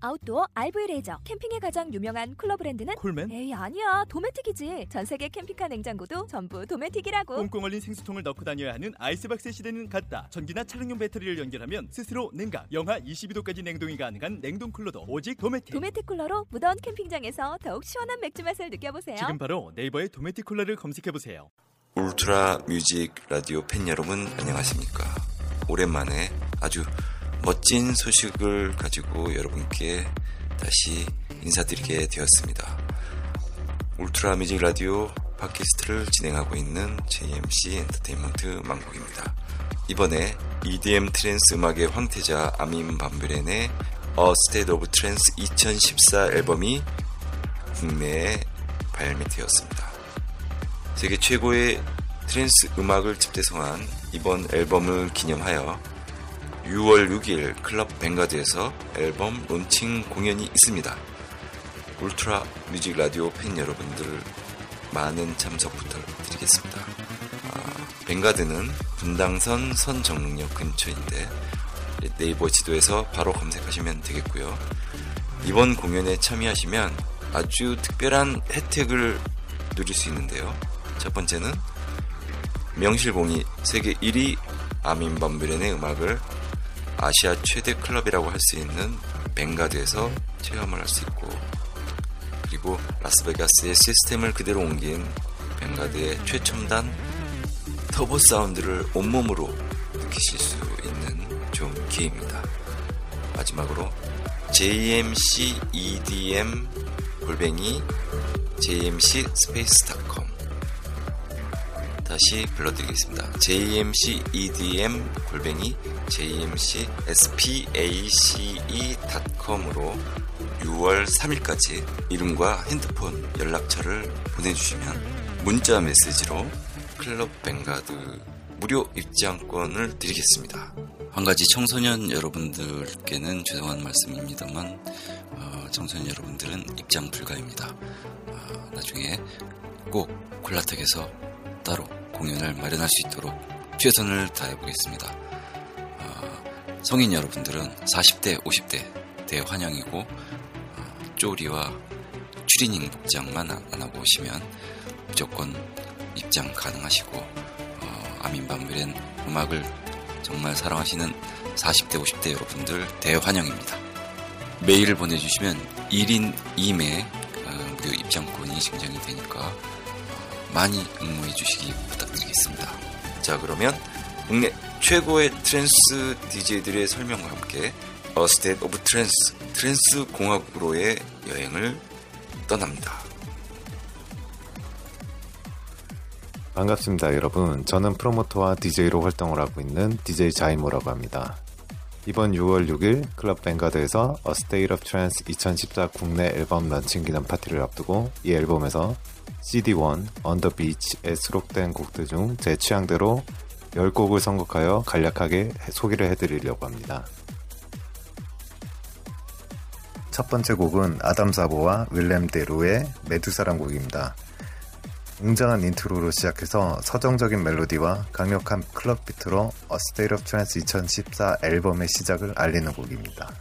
아웃도어 RV 레저 캠핑에 가장 유명한 쿨러 브랜드는 콜맨? 에이 아니야 도메틱이지 전 세계 캠핑카 냉장고도 전부 도메틱이라고 꽁꽁 얼린 생수통을 넣고 다녀야 하는 아이스박스 시대는 갔다. 전기나 차량용 배터리를 연결하면 스스로 냉각, 영하 22도까지 냉동이 가능한 냉동 쿨러도 오직 도메틱. 도메틱 쿨러로 무더운 캠핑장에서 더욱 시원한 맥주 맛을 느껴보세요 지금 바로 네이버에 도메틱 쿨러를 검색해 보세요. 울트라 뮤직 라디오 팬 여러분 안녕하십니까 오랜만에 아주 멋진 소식을 가지고 여러분께 다시 인사드리게 되었습니다. 울트라 뮤직 라디오 팟캐스트를 진행하고 있는 JMC 엔터테인먼트 망국입니다. 이번에 EDM 트랜스 음악의 황태자 아민 반뷰렌의 A State of Trance 2014 앨범이 국내에 발매되었습니다. 세계 최고의 트랜스 음악을 집대성한 이번 앨범을 기념하여 6월 6일 클럽 뱅가드에서 앨범 론칭 공연이 있습니다. 울트라 뮤직 라디오 팬 여러분들 많은 참석 부탁드리겠습니다. 아, 뱅가드는 분당선 선정릉역 근처인데 네이버 지도에서 바로 검색하시면 되겠고요. 이번 공연에 참여하시면 아주 특별한 혜택을 누릴 수 있는데요. 첫 번째는 명실공히 세계 1위 아민 범브렌의 음악을 아시아 최대 클럽이라고 할 수 있는 벵가드에서 체험을 할 수 있고 그리고 라스베가스의 시스템을 그대로 옮긴 벵가드의 최첨단 터보 사운드를 온몸으로 느끼실 수 있는 좋은 기회입니다. 마지막으로 JMC EDM 골뱅이 JMC 스페이스닷컴 다시 불러드리겠습니다. JMC EDM 골뱅이 JMC SPACE.com으로 6월 3일까지 이름과 핸드폰 연락처를 보내주시면 문자 메시지로 클럽 뱅가드 무료 입장권을 드리겠습니다. 한 가지 청소년 여러분들께는 죄송한 말씀입니다만 어, 청소년 여러분들은 입장 불가입니다. 어, 나중에 꼭 콜라텍에서 따로 공연을 마련할 수 있도록 최선을 다해 보겠습니다. 어, 성인 여러분들은 40대, 50대 대환영이고 어, 쪼리와 추리닝 복장만 안 하고 오시면 무조건 입장 가능하시고 어, 아민 반 뷰렌 음악을 정말 사랑하시는 40대, 50대 여러분들 대환영입니다. 메일을 보내주시면 1인 2매 어, 무료 입장권이 증정이 되니까 많이 응모해 주시기 부탁드리겠습니다. 자 그러면 국내 최고의 트랜스 DJ들의 설명과 함께 A State of Trance 트랜스 공화국으로의 여행을 떠납니다. 반갑습니다, 여러분. 저는 프로모터와 DJ로 활동을 하고 있는 DJ 자이모라고 합니다. 이번 6월 6일 클럽 뱅가드에서 A State of Trance 2014 국내 앨범 런칭 기념 파티를 앞두고 이 앨범에서 CD1, On the Beach에 수록된 곡들 중 제 취향대로 10곡을 선곡하여 간략하게 소개를 해드리려고 합니다. 첫 번째 곡은 아담 사보와 윌렘 데 루의 메두사란 곡입니다. 웅장한 인트로로 시작해서 서정적인 멜로디와 강력한 클럽 비트로 of Trance 2014 앨범의 시작을 알리는 곡입니다.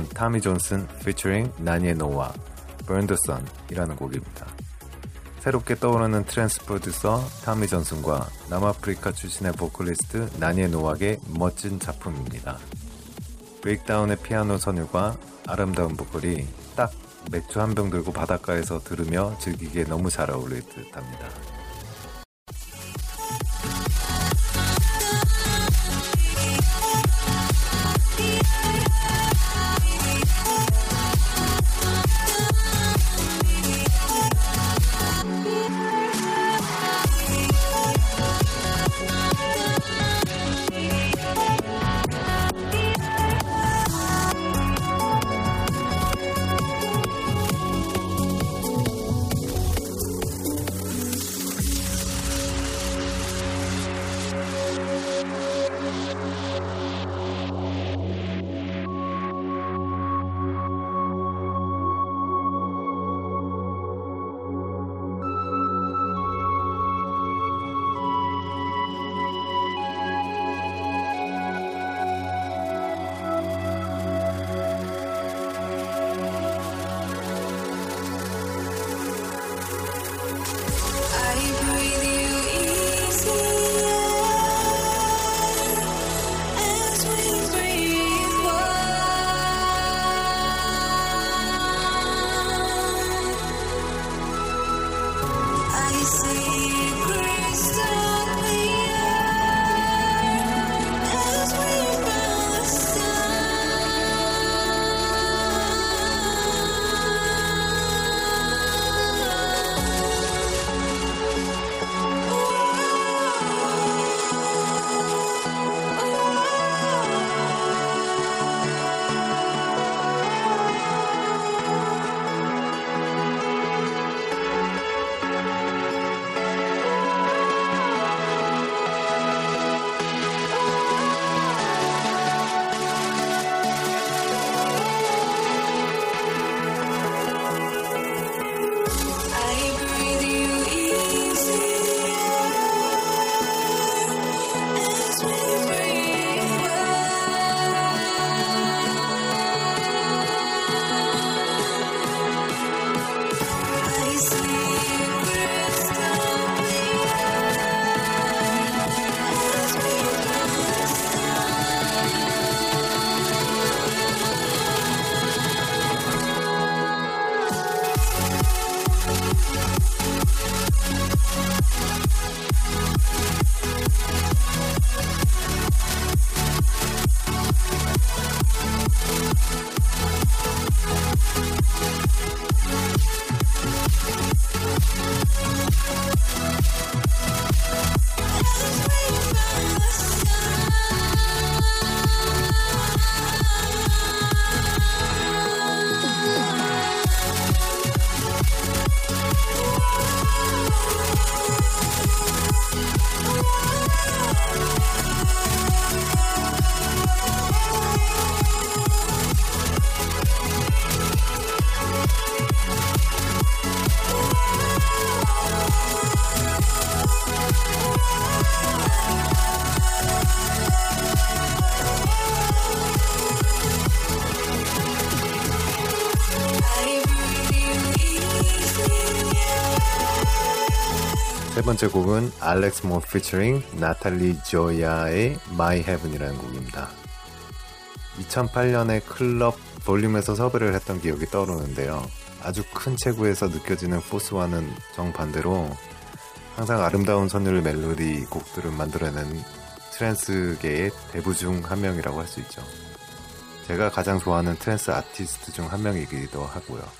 곡은 타미 존슨 피처링 나니에 노왁의 Burn the Sun 이라는 곡입니다. 새롭게 떠오르는 트랜스 프로듀서 타미 존슨과 남아프리카 출신의 보컬리스트 나니에 노왁의 멋진 작품입니다. breakdown의 피아노 선율과 아름다운 보컬이 딱 맥주 한 병 들고 바닷가에서 들으며 즐기기에 너무 잘 어울릴 듯 합니다. 번째 곡은 알렉스 모프 피처링 나탈리 조야의 My Heaven이라는 곡입니다. 2008년에 클럽 볼륨에서 섭외를 했던 기억이 떠오르는데요. 아주 큰 체구에서 느껴지는 포스와는 정반대로 항상 아름다운 선율 멜로디 곡들을 만들어내는 트랜스계의 대부 중 한 명이라고 할 수 있죠. 제가 가장 좋아하는 트랜스 아티스트 중 한 명이기도 하고요.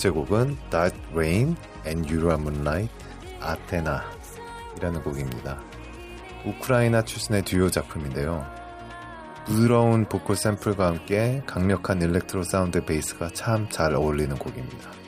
번째 곡은 Dark Rain and Yura Moonlight, 아테나 이라는 곡입니다. 우크라이나 출신의 듀오 작품인데요. 부드러운 보컬 샘플과 함께 강력한 일렉트로 사운드 베이스가 참 잘 어울리는 곡입니다.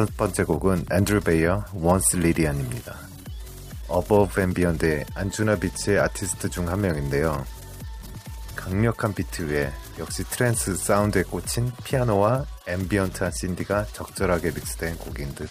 다섯 번째 곡은 앤드루 베이어 Once Lydian입니다. 어버브 앤 비욘드의 안주나비츠의 아티스트 중 한 명인데요. 강력한 비트 위에 역시 트랜스 사운드에 꽂힌 피아노와 ambient한 신디가 적절하게 믹스된 곡인 듯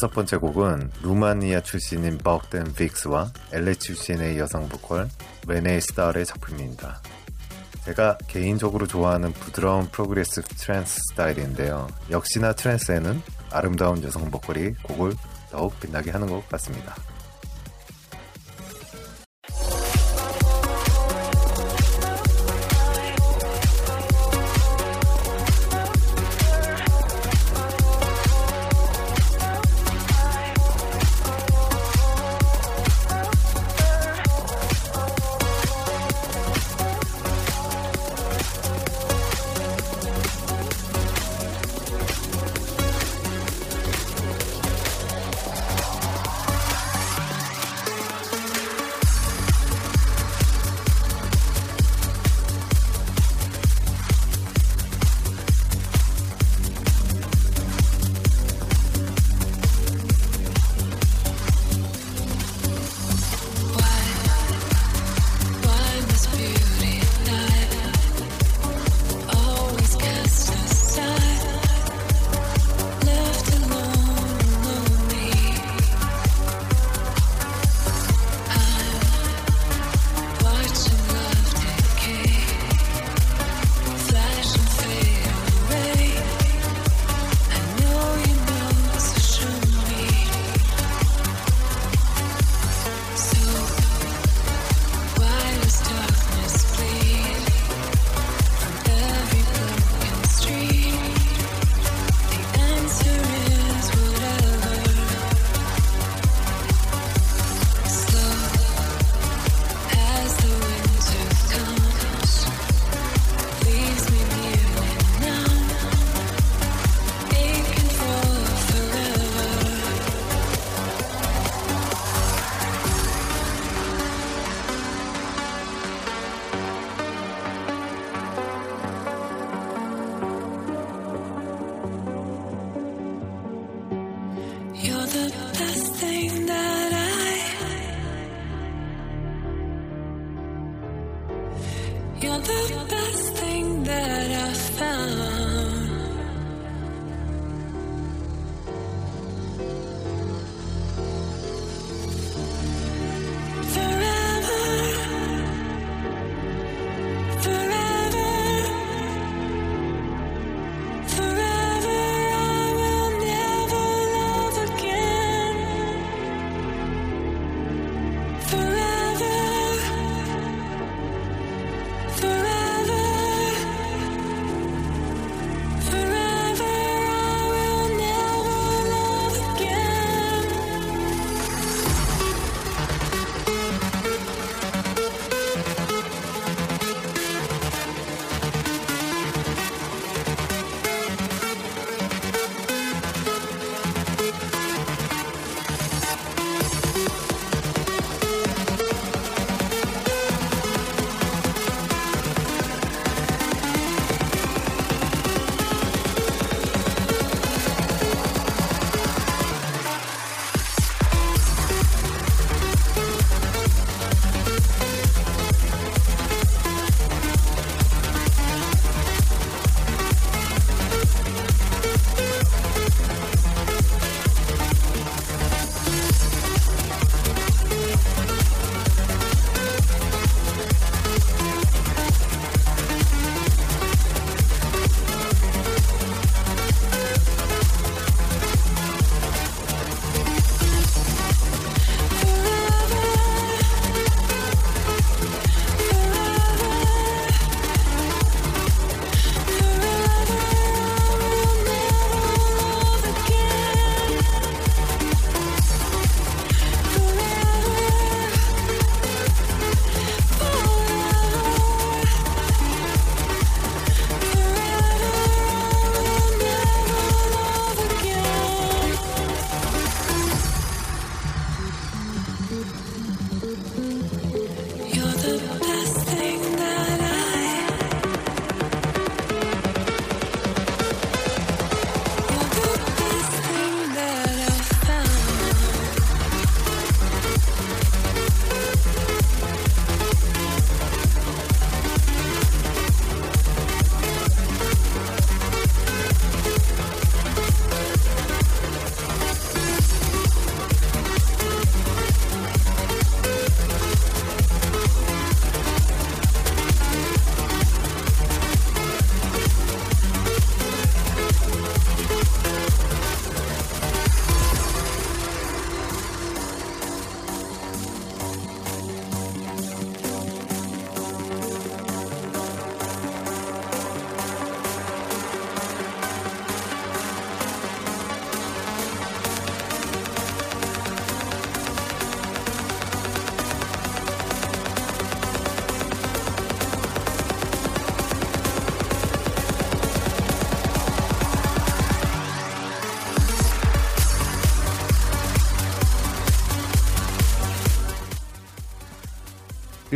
여섯 번째 곡은 루마니아 출신인 보그단 빅스와 LA 출신의 여성 보컬 르네 스탈의 작품입니다. 제가 개인적으로 좋아하는 부드러운 progressive 트랜스 스타일인데요. 역시나 트랜스에는 아름다운 여성 보컬이 곡을 더욱 빛나게 하는 것 같습니다.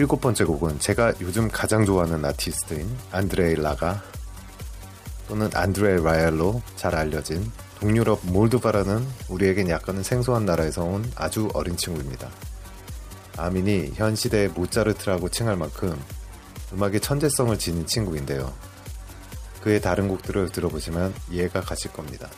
일곱 번째 곡은 제가 요즘 가장 좋아하는 아티스트인 안드레이 라가 또는 안드레 라이알로 잘 알려진 동유럽 몰도바라는 우리에겐 약간은 생소한 나라에서 온 아주 어린 친구입니다. 아민이 현 시대의 모차르트라고 칭할 만큼 음악의 천재성을 지닌 친구인데요. 그의 다른 곡들을 들어보시면 이해가 가실 겁니다.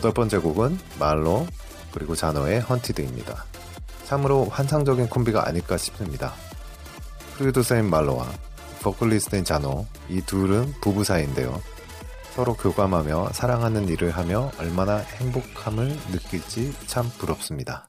여덟 번째 곡은 말로 그리고 자노의 헌티드입니다. 참으로 환상적인 콤비가 아닐까 싶습니다. 프로듀서인 말로와 보컬리스트인 자노 이 둘은 부부 사이인데요. 서로 교감하며 사랑하는 일을 하며 얼마나 행복함을 느낄지 참 부럽습니다.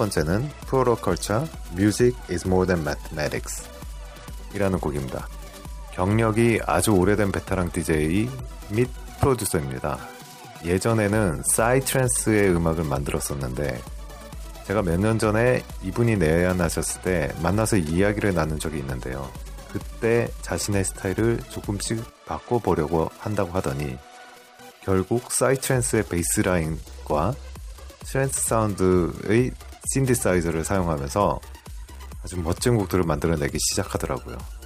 번째는 Puro Culture Music is More Than Mathematics 이라는 곡입니다. 경력이 아주 오래된 베테랑 DJ 및 프로듀서입니다. 예전에는 사이트랜스의 음악을 만들었었는데 제가 몇 년 전에 이분이 내한하셨을 때 만나서 이야기를 나눈 적이 있는데요. 그때 자신의 스타일을 조금씩 바꿔보려고 한다고 하더니 결국 사이트랜스의 베이스라인과 트랜스 사운드의 신디사이저를 사용하면서 아주 멋진 곡들을 만들어내기 시작하더라고요.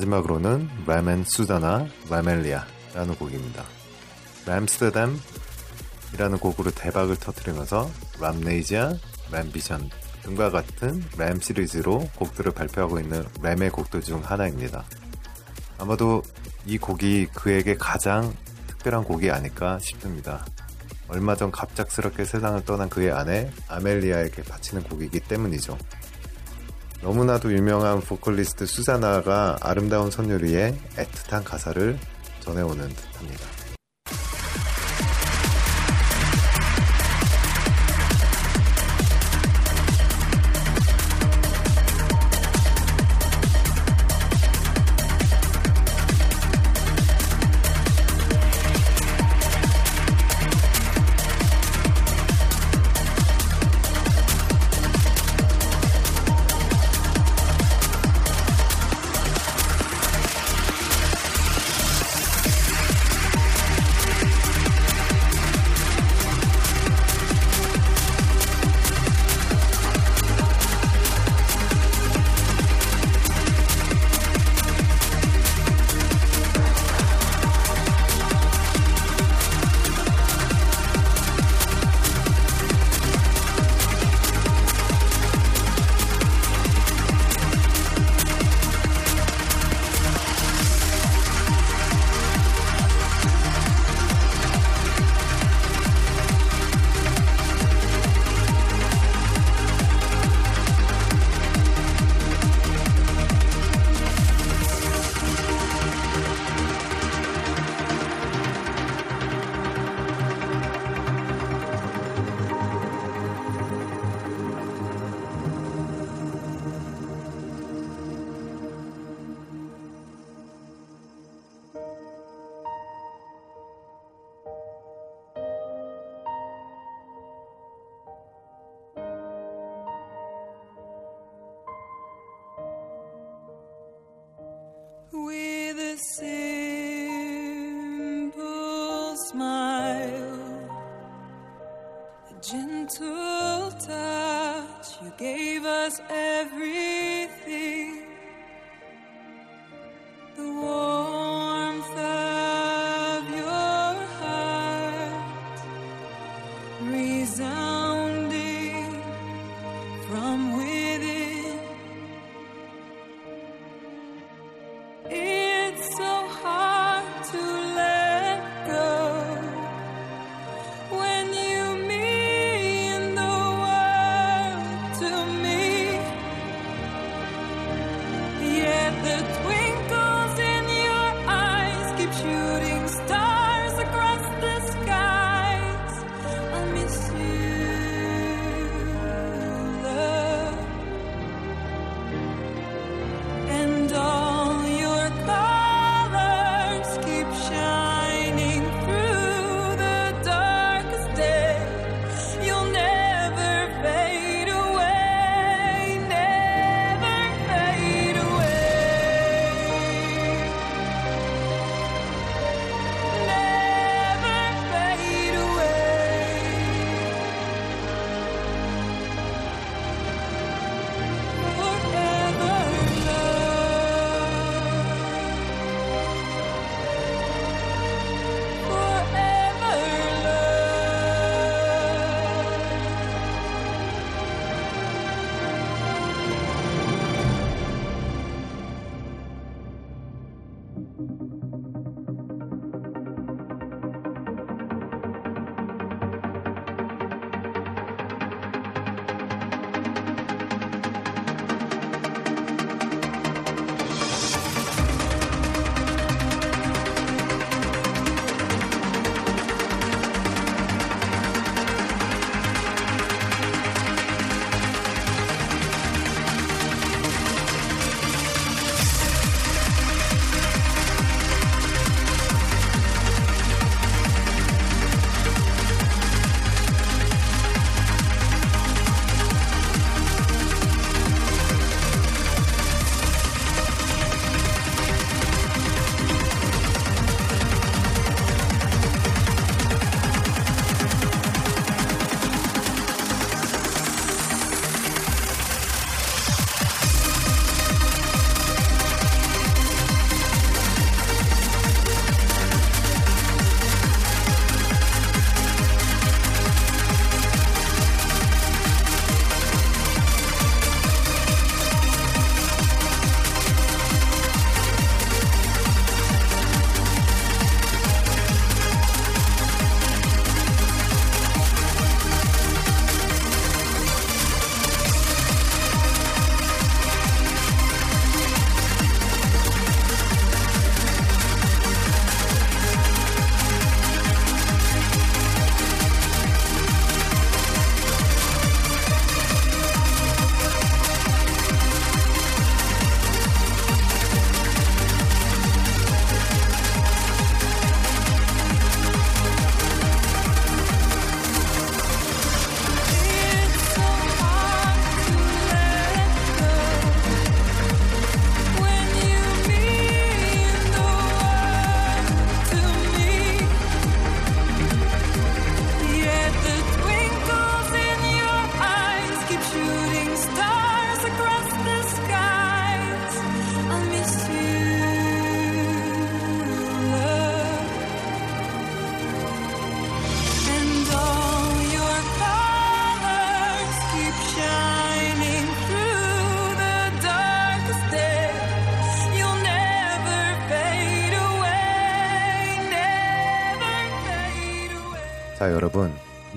마지막으로는 램 앤 수산나 라멜리아라는 곡입니다. 램스테르담이라는 곡으로 대박을 터뜨리면서 램네지아, 램비전 등과 같은 램 시리즈로 곡들을 발표하고 있는 램의 곡들 중 하나입니다. 아마도 이 곡이 그에게 가장 특별한 곡이 아닐까 싶습니다. 얼마 전 갑작스럽게 세상을 떠난 그의 아내 아멜리아에게 바치는 곡이기 때문이죠. 너무나도 유명한 보컬리스트 수자나가 아름다운 선율이의 애틋한 가사를 전해오는 듯합니다. as eh,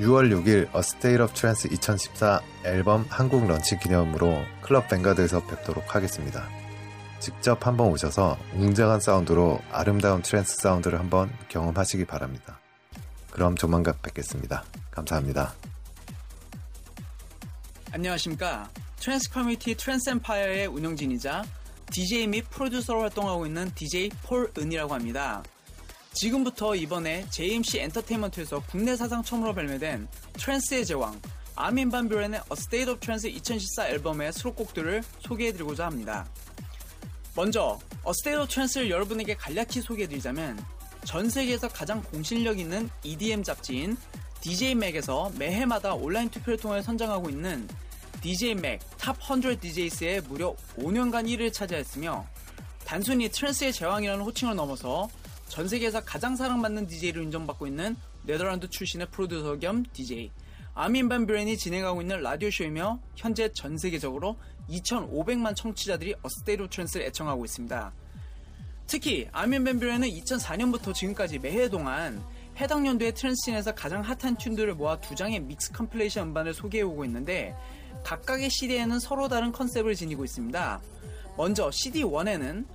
6월 6일 A State of Trance 2014 앨범 한국 런칭 기념으로 클럽 뱅가드에서 뵙도록 하겠습니다. 직접 한번 오셔서 웅장한 사운드로 아름다운 트랜스 사운드를 한번 경험하시기 바랍니다. 그럼 조만간 뵙겠습니다. 감사합니다. 안녕하십니까. 트랜스 커뮤니티 트랜스 엠파이어의 운영진이자 DJ 및 프로듀서로 활동하고 있는 DJ 폴 은이라고 합니다. 지금부터 이번에 JMC 엔터테인먼트에서 국내 사상 처음으로 발매된 트랜스의 제왕 아민 반 뷰렌의 A State of Trance 2014 앨범의 수록곡들을 소개해드리고자 합니다. 먼저 A State of Trance를 여러분에게 간략히 소개해드리자면 전 세계에서 가장 공신력 있는 EDM 잡지인 DJ 맥에서 매해마다 온라인 투표를 통해 선정하고 있는 DJ 맥 Top 100 DJs의 무려 5년간 1위를 차지했으며 단순히 트랜스의 제왕이라는 호칭을 넘어서 전 세계에서 가장 사랑받는 DJ로 인정받고 있는 네덜란드 출신의 프로듀서 겸 DJ 아민 반 뷰렌이 진행하고 있는 라디오쇼이며 현재 전 세계적으로 2,500만 청취자들이 A State of Trance를 애청하고 있습니다. 특히 아민 반 뷰렌은 2004년부터 지금까지 매해 동안 해당 연도의 트랜스 scene에서 가장 핫한 tune들을 모아 두 장의 믹스 compilation 음반을 소개해오고 있는데 각각의 CD에는 서로 다른 컨셉을 지니고 있습니다. 먼저 CD1에는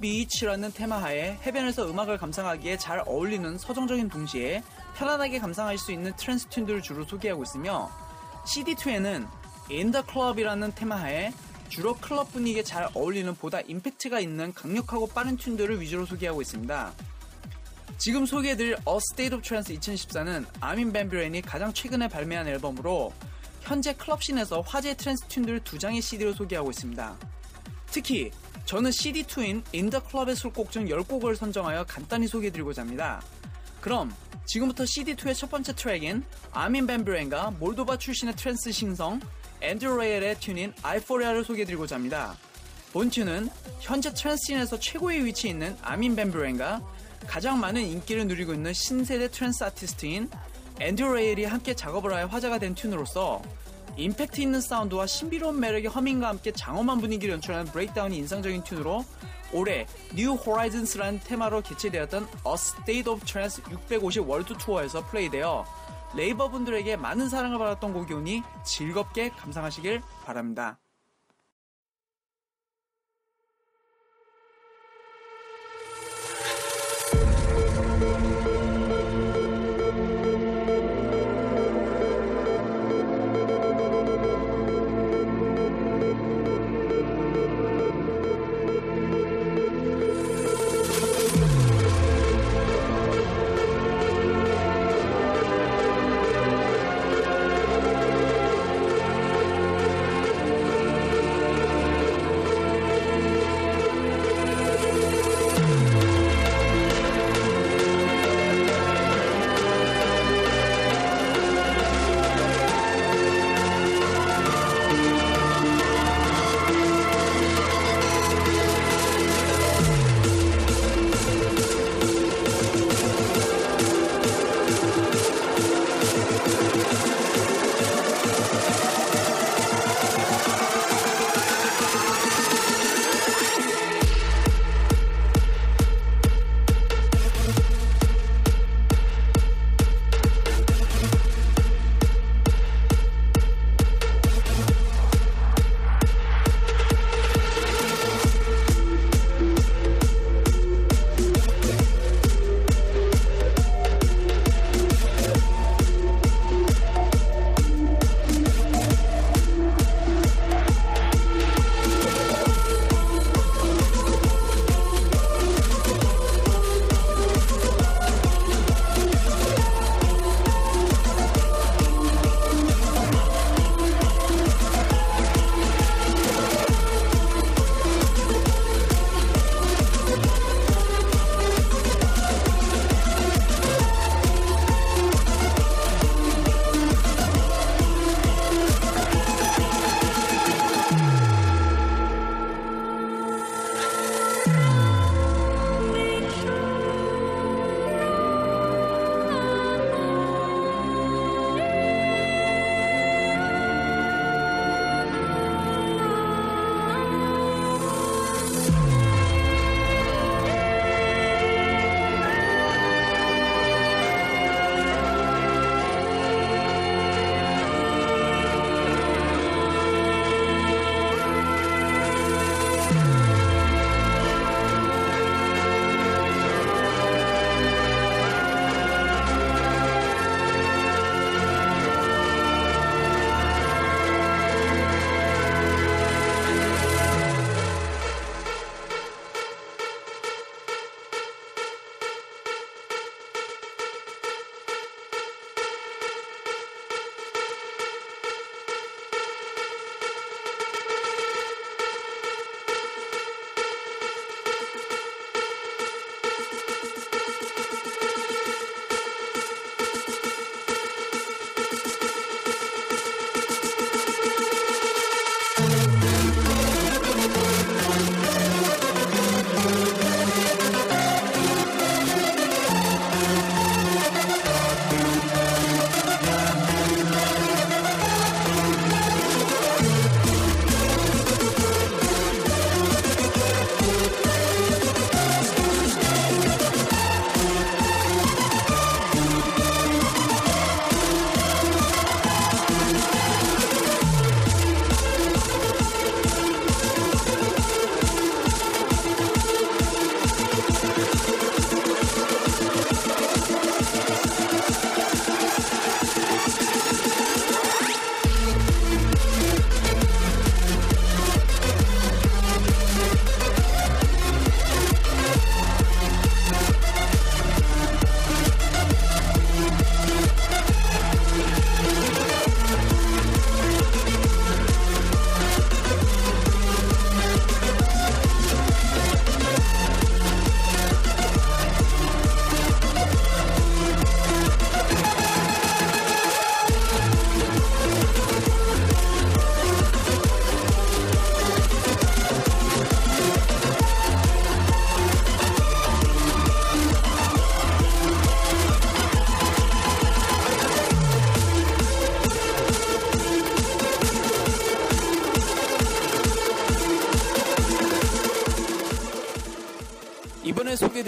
Beach라는 테마하에 해변에서 음악을 감상하기에 잘 어울리는 서정적인 동시에 편안하게 감상할 수 있는 트랜스 tune들을 주로 소개하고 있으며 CD2에는 In the Club이라는 테마하에 주로 클럽 분위기에 잘 어울리는 보다 임팩트가 있는 강력하고 빠른 tune들을 위주로 소개하고 있습니다. 지금 소개해드릴 A State of Trance 2014는 아민 반 뷰렌이 가장 최근에 발매한 앨범으로 현재 클럽 scene에서 화제 트랜스 tune들 두 장의 CD를 소개하고 있습니다. 특히 저는 CD2인 In the Club의 수록곡 중 10곡을 선정하여 간단히 소개해드리고자 합니다. 그럼 지금부터 CD2의 첫 번째 트랙인 아민 밴브렌과 몰도바 출신의 트랜스 신성 앤드루 레일의 tune인 Eiforya를 소개해드리고자 합니다. 본 tune은 현재 트랜스 scene에서 최고의 위치에 있는 아민 밴브렌과 가장 많은 인기를 누리고 있는 신세대 트랜스 아티스트인 앤드루 레일이 함께 작업을 하여 화제가 된 tune으로서 임팩트 있는 사운드와 신비로운 매력의 허밍과 함께 장엄한 분위기를 연출하는 breakdown이 인상적인 tune으로 올해 New Horizons라는 테마로 개최되었던 A State of Trance 650 월드 투어에서 플레이되어 raver 분들에게 많은 사랑을 받았던 곡이오니 즐겁게 감상하시길 바랍니다.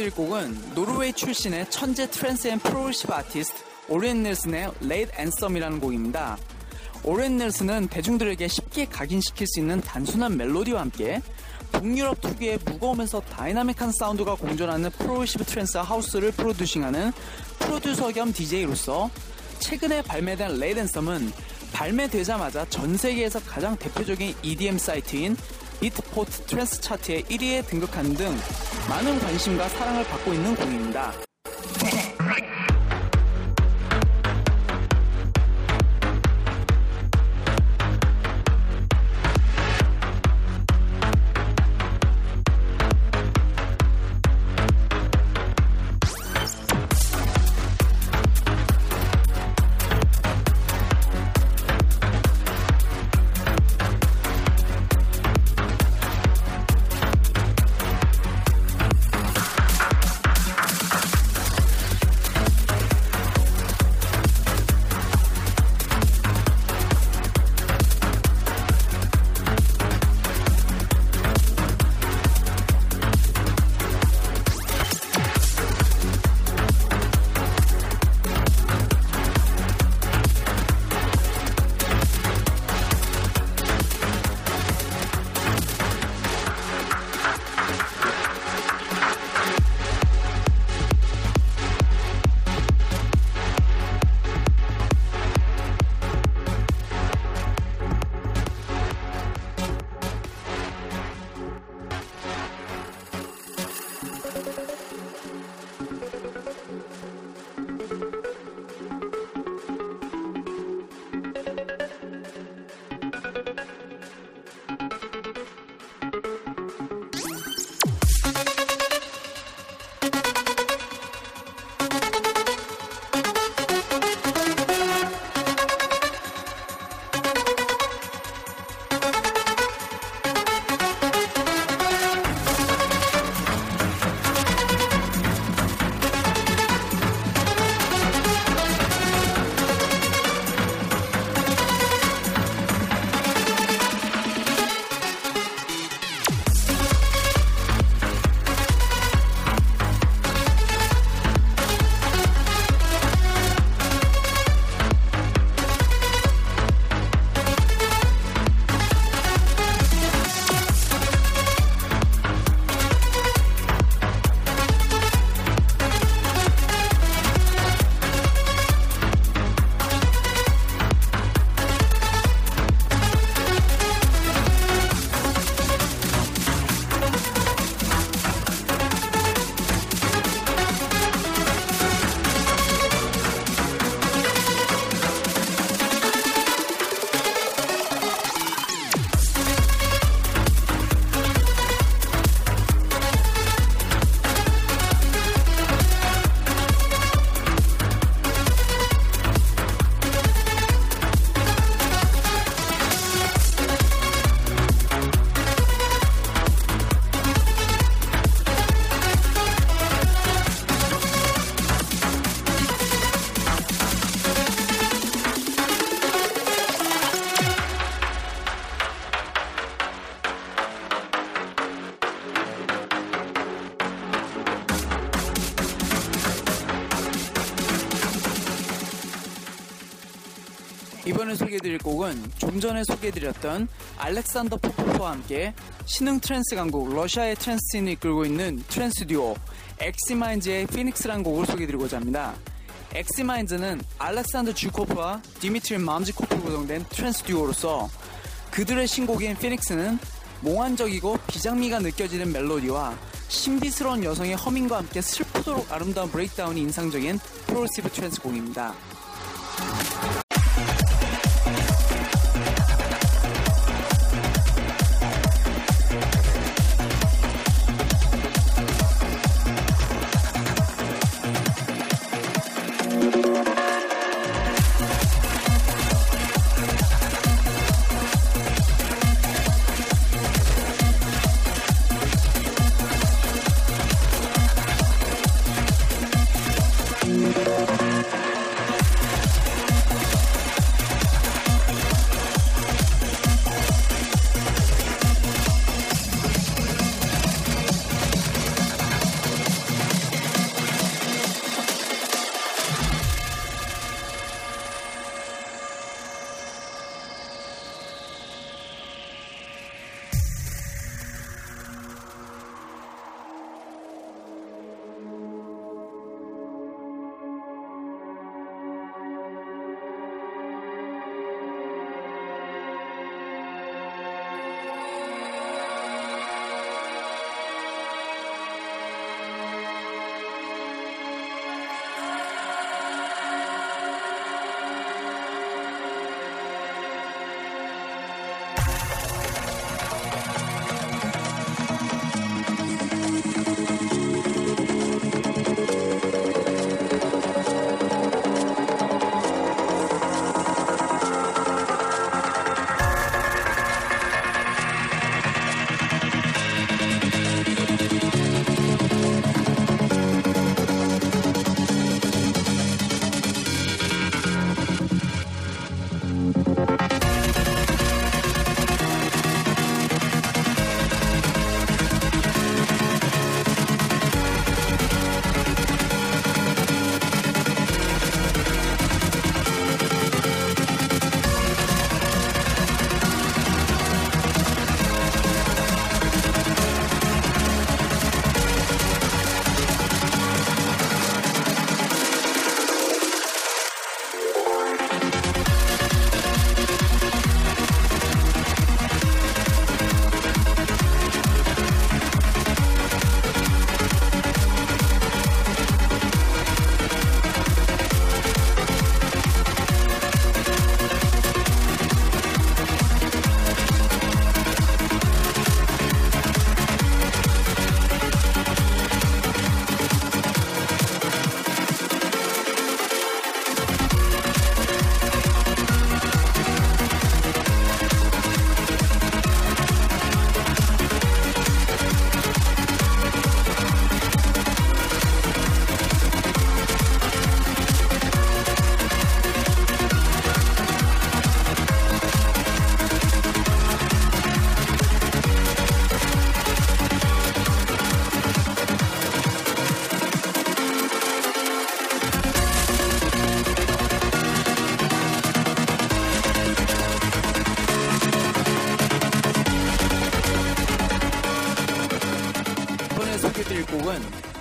소개해드릴 곡은 노르웨이 출신의 천재 트랜스 and progressive 아티스트 오렌 넬슨의 Late Anthem이라는 곡입니다. 오렌 넬슨은 대중들에게 쉽게 각인시킬 수 있는 단순한 멜로디와 함께 북유럽 특유의 무거우면서 다이나믹한 사운드가 공존하는 progressive 트랜스 하우스를 producing하는 프로듀서 겸 DJ로서 최근에 발매된 Late Anthem은 발매되자마자 전 세계에서 가장 대표적인 EDM 사이트인 비트포트 트랜스 차트에 1위에 등극하는 등 많은 관심과 사랑을 받고 있는 곡입니다. 이번에 소개해드릴 곡은 좀 전에 소개해드렸던 알렉산더 포포프와 함께 신흥 트랜스 강국 러시아의 트랜스 scene을 이끌고 있는 트랜스 듀오 엑시마인즈의 Phoenix라는 곡을 소개해드리고자 합니다. 엑시마인즈는 알렉산더 주코프와 디미트리 맘지코프 구성된 트랜스 듀오로서 그들의 신곡인 Phoenix는 몽환적이고 비장미가 느껴지는 멜로디와 신비스러운 여성의 허밍과 함께 슬프도록 아름다운 breakdown이 인상적인 프로그레시브 트랜스 곡입니다.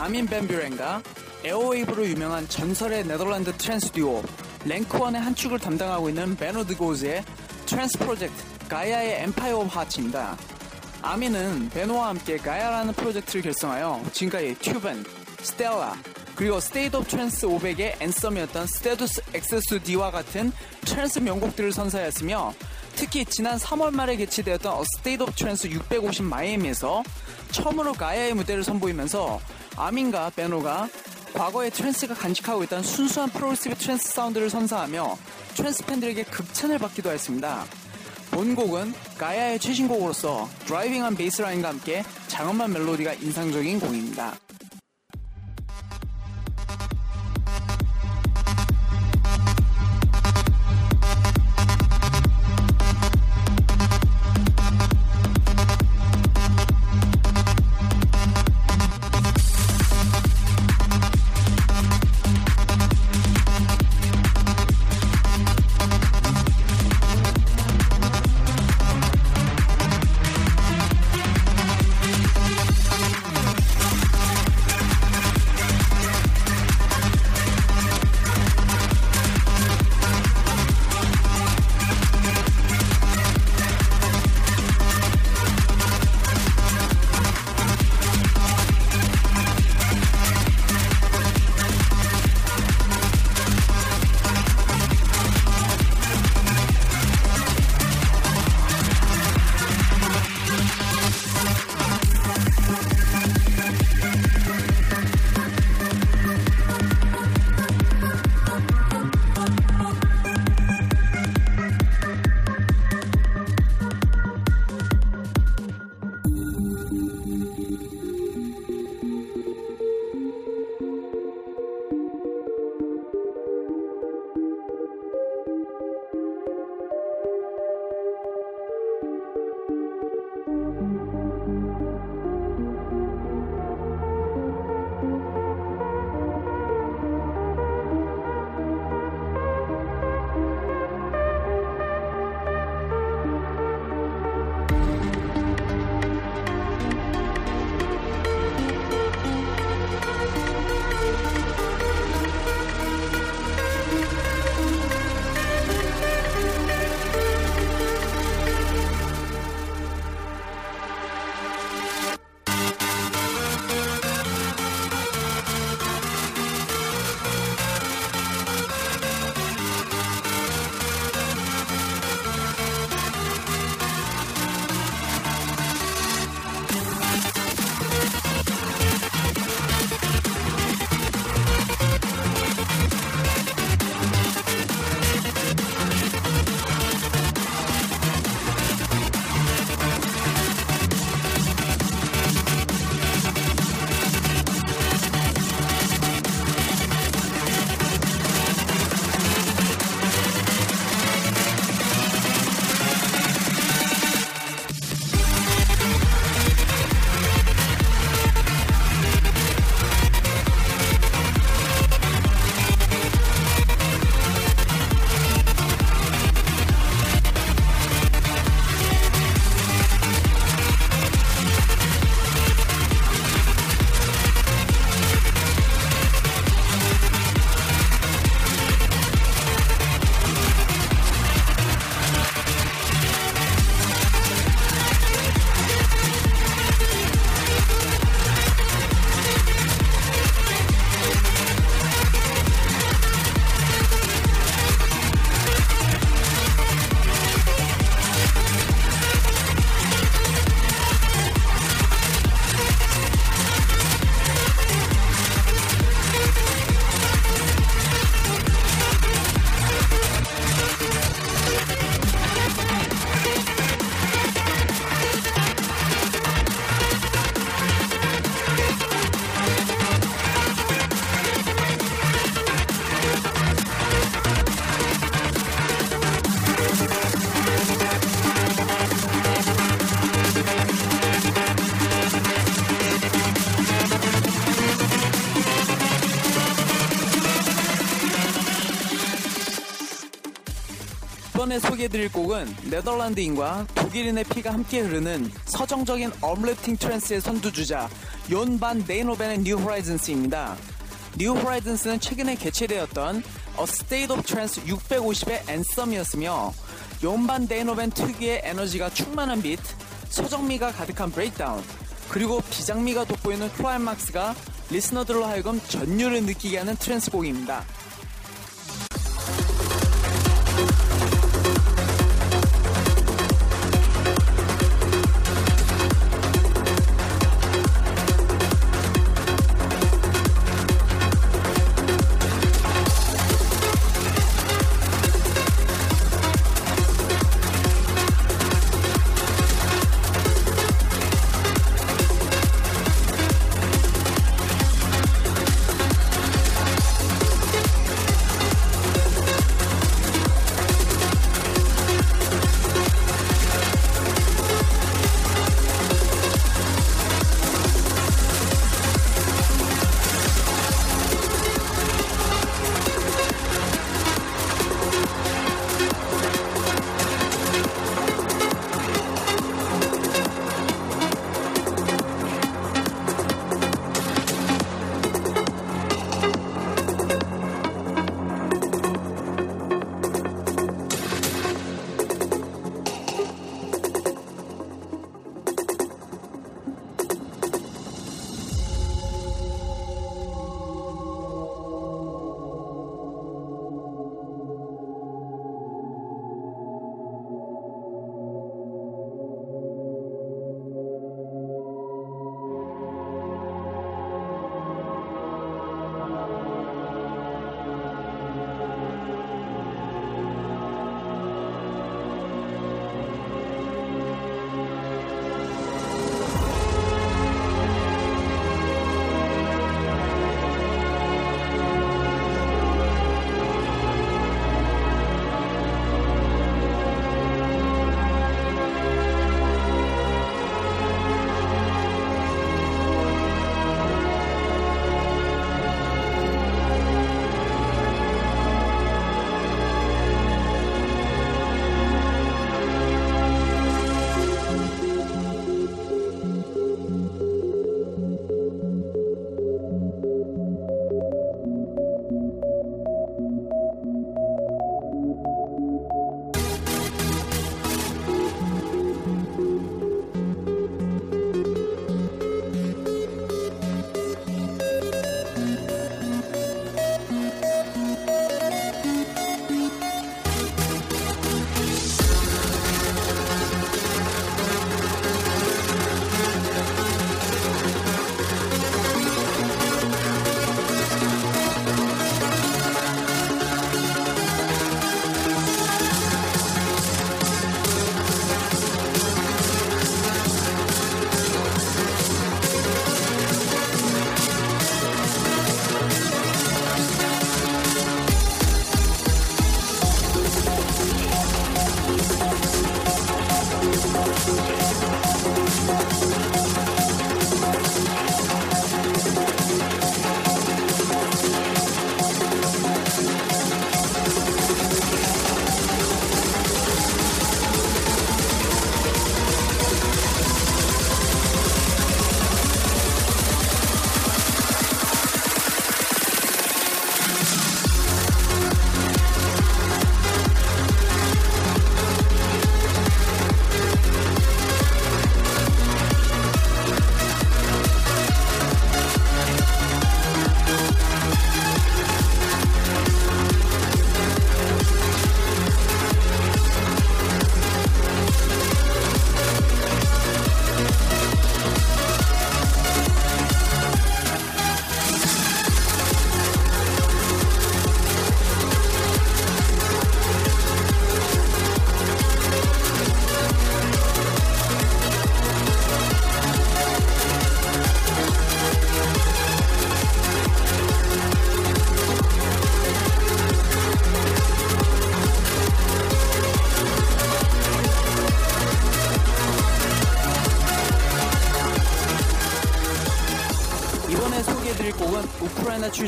아민 벤뷰렌과 에어웨이브로 유명한 전설의 네덜란드 트랜스 듀오 랭크원의 한 축을 담당하고 있는 베노드 고즈의 트랜스 프로젝트 가야의 Empire of Hearts입니다. 아민은 베노와 함께 가야라는 프로젝트를 결성하여 지금까지 Tuvan, Stella, 그리고 스테이트 오브 트랜스 500의 앤썸이었던 스테두스 엑세스 D와 같은 트랜스 명곡들을 선사했으며 특히 지난 3월 말에 개최되었던 A State of Trance 650 마이애미에서 처음으로 가야의 무대를 선보이면서 아민과 베노가 과거에 트랜스가 간직하고 있던 순수한 progressive 트랜스 사운드를 선사하며 트랜스 팬들에게 극찬을 받기도 했습니다. 본 곡은 가야의 최신곡으로서 driving한 bassline과 함께 장엄한 멜로디가 인상적인 곡입니다. 이번에 소개해드릴 곡은 네덜란드인과 독일인의 피가 함께 흐르는 서정적인 uplifting 트랜스의 선두주자 욘 반 데이노벤의 New Horizons입니다. New Horizons는 최근에 개최되었던 A State of Trance 650의 anthem이었으며 욘 반 데이노벤 특유의 에너지가 충만한 비트, 서정미가 가득한 breakdown, 그리고 비장미가 돋보이는 클라이막스가 listener들로 하여금 전율을 느끼게 하는 트랜스 곡입니다.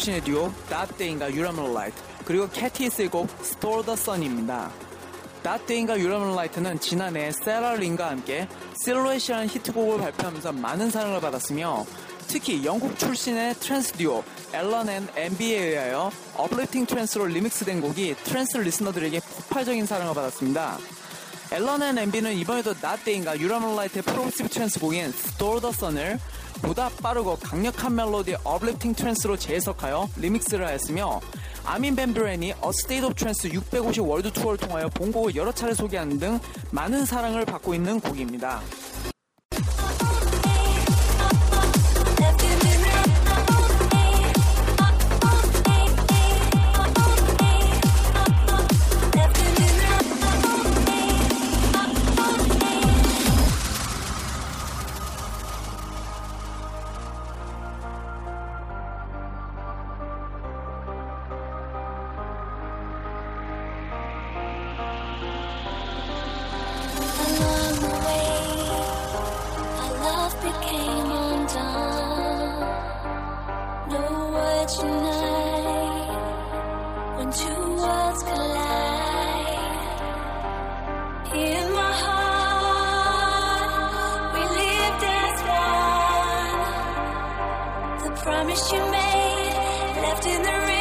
출신의 듀오 다트 레인과 유라 문라이트 그리고 캐티 히스의 곡 Stole the Sun입니다. 다트 레인과 유라 문라이트는 지난해 세라 린과 함께 Silhouette이라는 히트곡을 발표하면서 많은 사랑을 받았으며 특히 영국 출신의 트랜스 듀오 앨런 앤 엔비에 의하여 uplifting 트랜스로 리믹스된 곡이 트랜스 listener들에게 폭발적인 사랑을 받았습니다. 앨런 앤 엔비는 이번에도 다트 레인과 유라 문라이트의 progressive 트랜스 곡인 Stole the Sun을 보다 빠르고 강력한 멜로디의 uplifting 트랜스로 재해석하여 리믹스를 하였으며 아민 벤브렌이 A State of Trance 650 월드 투어를 통하여 본곡을 여러 차례 소개하는 등 많은 사랑을 받고 있는 곡입니다. Promise you made, left in the rain,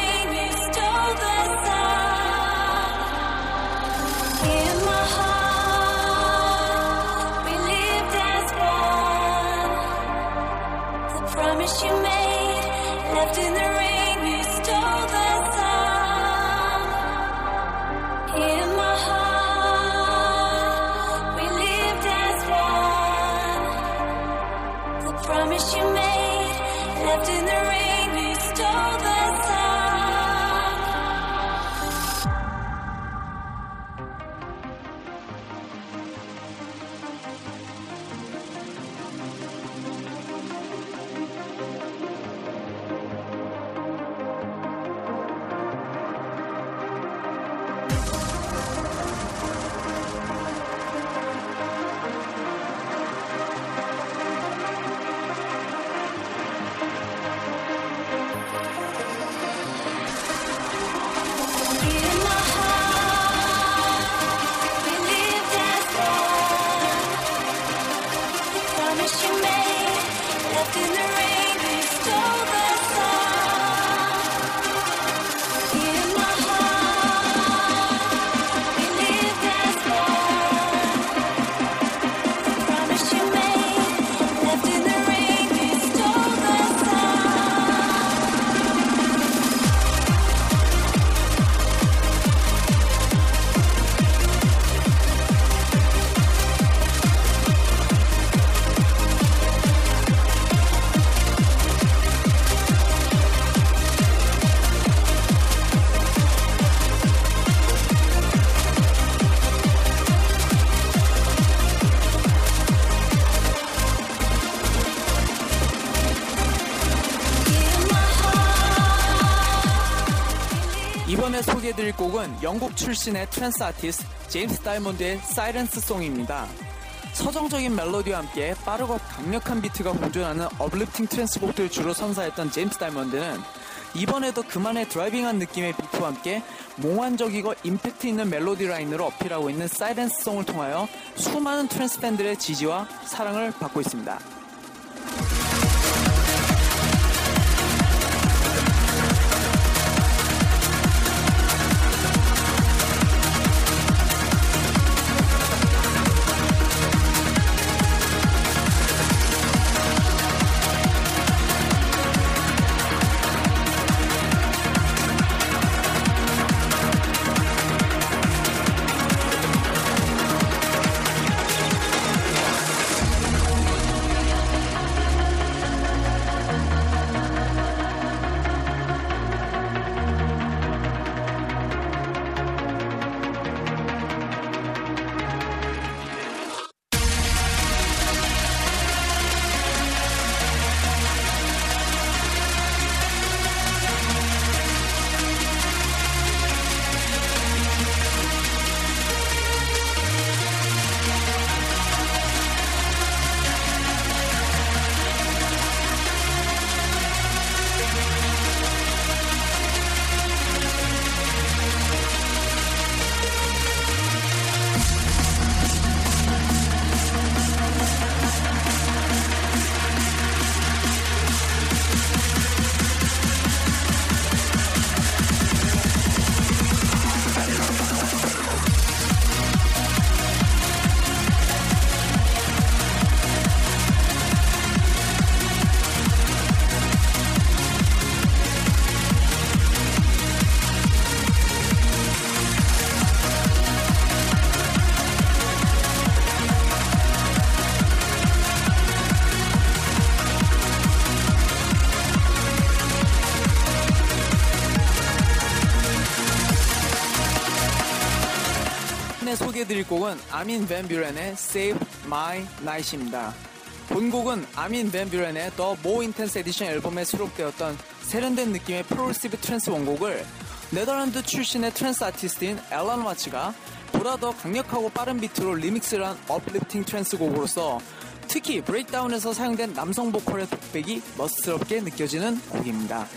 소개해드릴 곡은 영국 출신의 트랜스 아티스트 제임스 다이몬드의 Siren's Song입니다. 서정적인 멜로디와 함께 빠르고 강력한 비트가 공존하는 uplifting 트랜스 곡들을 주로 선사했던 제임스 다이몬드는 이번에도 그만의 driving한 느낌의 비트와 함께 몽환적이고 임팩트 있는 멜로디 라인으로 어필하고 있는 Siren's Song을 통하여 수많은 트랜스 팬들의 지지와 사랑을 받고 있습니다. 소개해드릴 곡은 아민 밴 뷰렌의 Save My Night입니다. 본곡은 아민 밴 뷰렌의 The More Intense Edition 앨범에 수록되었던 세련된 느낌의 progressive 트랜스 원곡을 네덜란드 출신의 트랜스 아티스트인 앨런 와츠가 보다 더 강력하고 빠른 비트로 리믹스를 한 uplifting 트랜스 곡으로서 특히 breakdown에서 사용된 남성 보컬의 독백이 멋스럽게 느껴지는 곡입니다.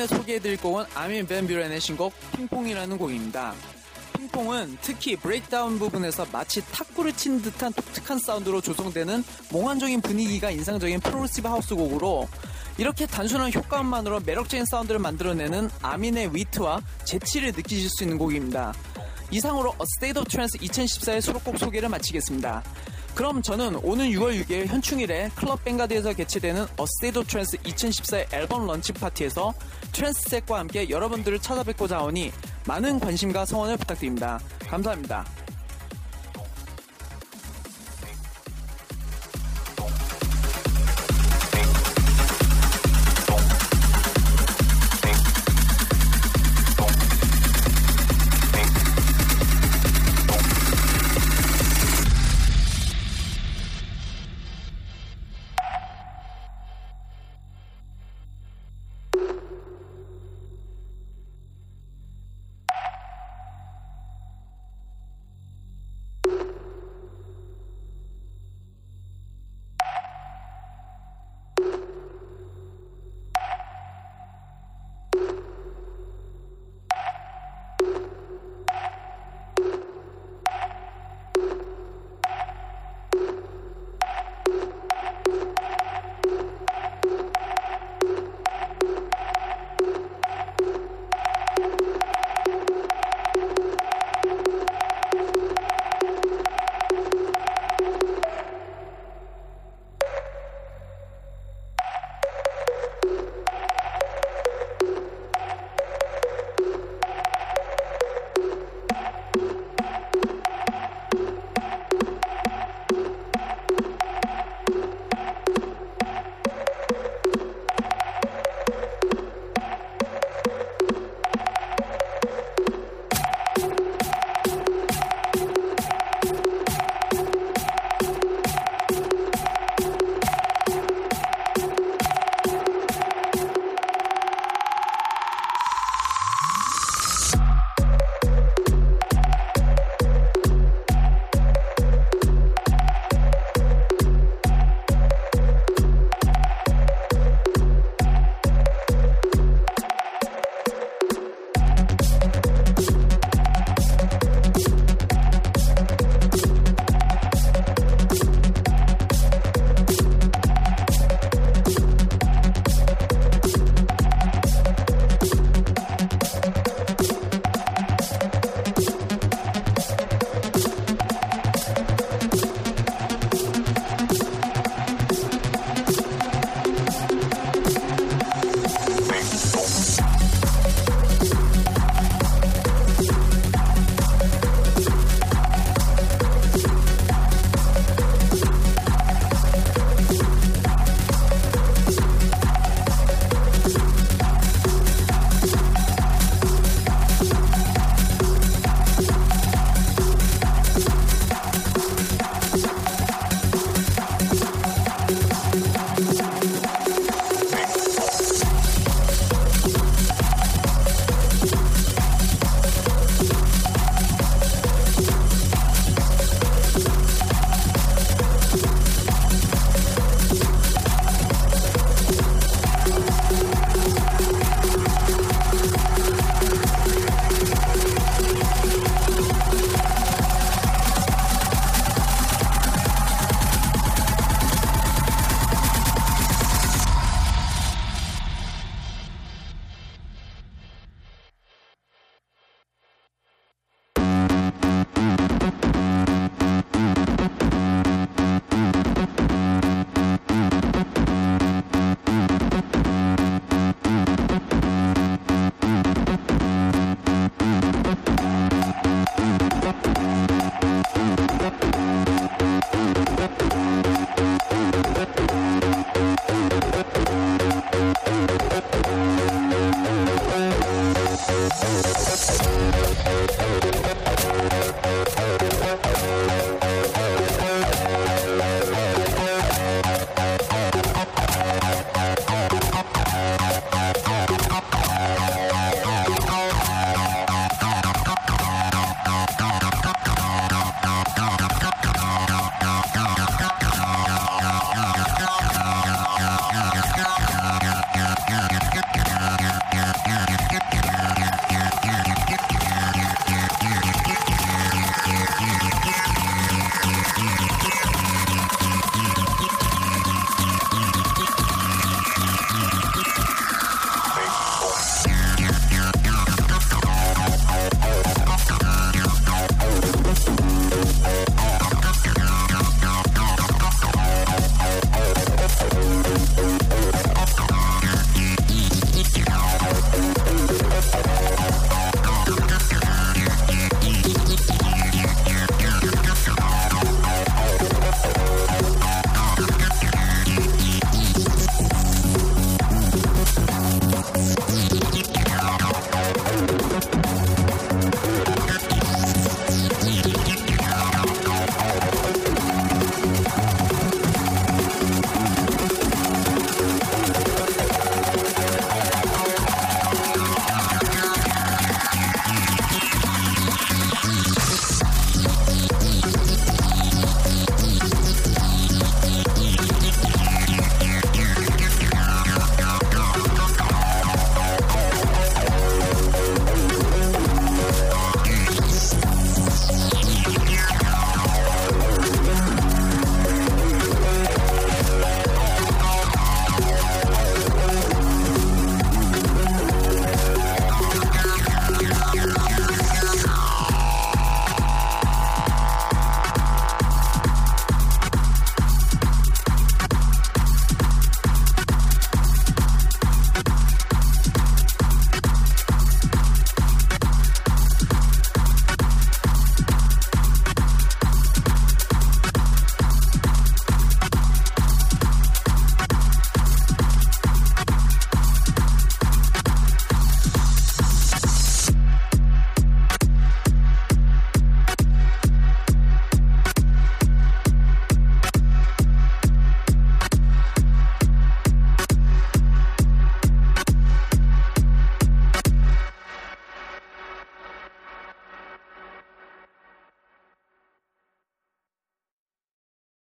이번에 소개해드릴 곡은 아민 밴 뷰렌의 신곡 Ping Pong이라는 곡입니다. Ping Pong은 특히 breakdown 부분에서 마치 탁구를 친 듯한 독특한 사운드로 조성되는 몽환적인 분위기가 인상적인 progressive 하우스 곡으로 이렇게 단순한 효과음만으로 매력적인 사운드를 만들어내는 아민의 위트와 재치를 느끼실 수 있는 곡입니다. 이상으로 A State of Trance 2014의 수록곡 소개를 마치겠습니다. 그럼 저는 오는 6월 6일 현충일에 클럽 뱅가드에서 개최되는 of Trance 2014의 앨범 launch 파티에서 트랜스셋과 함께 여러분들을 찾아뵙고자 하오니 많은 관심과 성원을 부탁드립니다. 감사합니다.